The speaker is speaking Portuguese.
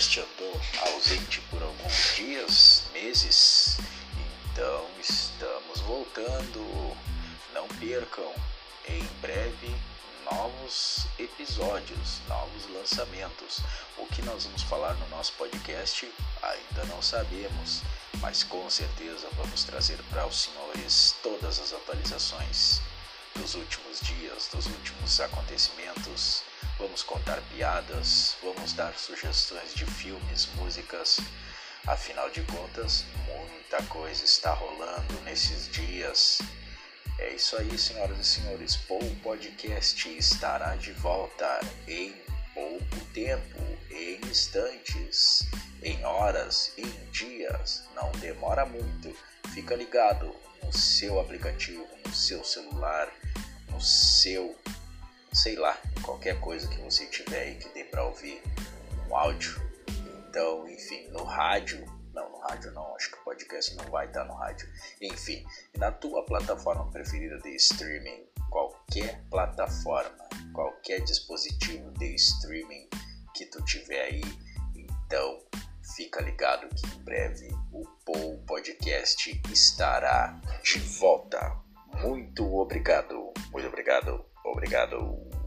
podcast andou ausente por alguns dias, meses, então estamos voltando. Não percam, em breve novos episódios, novos lançamentos. O que nós vamos falar no nosso podcast ainda não sabemos, mas com certeza vamos trazer para os senhores todas as atualizações dos últimos dias, dos últimos acontecimentos Vamos contar piadas, vamos dar sugestões de filmes, músicas. Afinal de contas, muita coisa está rolando nesses dias. É isso aí, senhoras e senhores. Paul Podcast estará de volta em pouco tempo, em instantes, em horas, em dias. Não demora muito. Fica ligado no seu aplicativo, no seu celular, no seu sei lá, qualquer coisa que você tiver aí que dê para ouvir um áudio. Então, enfim, no rádio, não, no rádio não, acho que o podcast não vai estar no rádio. Enfim, na tua plataforma preferida de streaming, qualquer plataforma, qualquer dispositivo de streaming que tu tiver aí, então fica ligado que em breve o Paul Podcast estará de volta. Muito obrigado, muito obrigado. Obrigado.